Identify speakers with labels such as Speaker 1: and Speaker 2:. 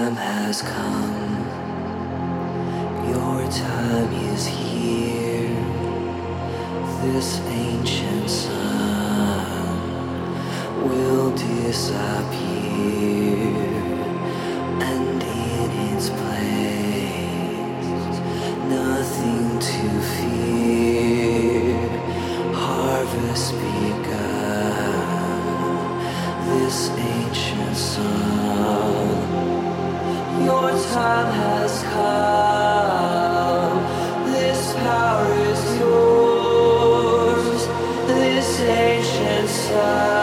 Speaker 1: time has come. Your time is here. This ancient sun will disappear, and in its place, nothing to fear. Harvest begun. This ancient sun. This power is yours, this ancient sun.